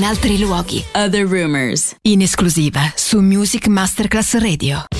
in altri luoghi. Other Rumors. In esclusiva su Music Masterclass Radio.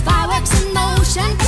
Fireworks in motion.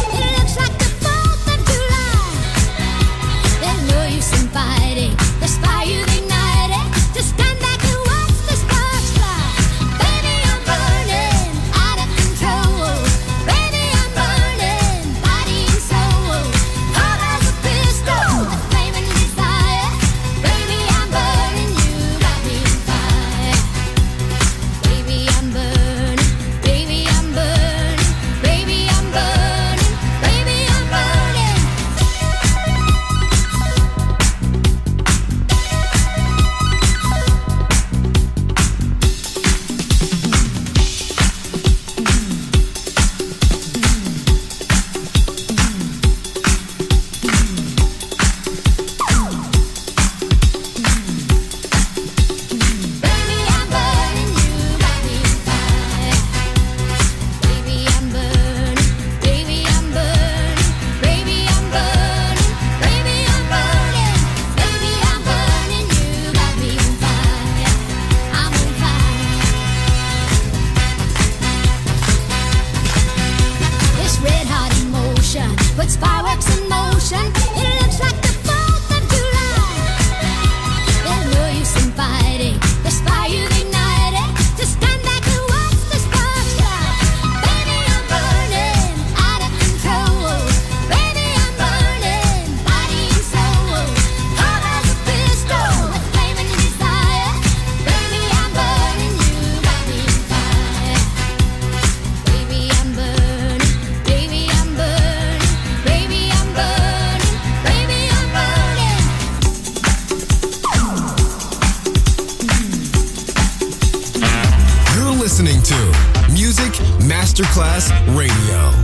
Masterclass Radio,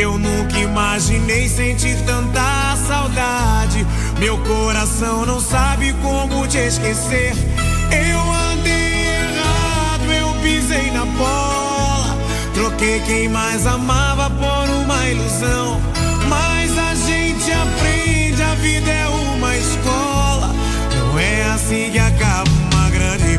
Eu nunca imaginei sentir tanta saudade. Meu coração não sabe como te esquecer. Eu andei errado, eu pisei na bola. Troquei quem mais amava por uma ilusão. Mas a gente aprende, a vida é uma escola. Não é assim que acaba uma grande